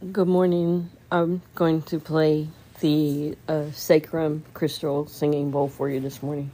Good morning. I'm going to play the uh, Sacrum Crystal Singing Bowl for you this morning.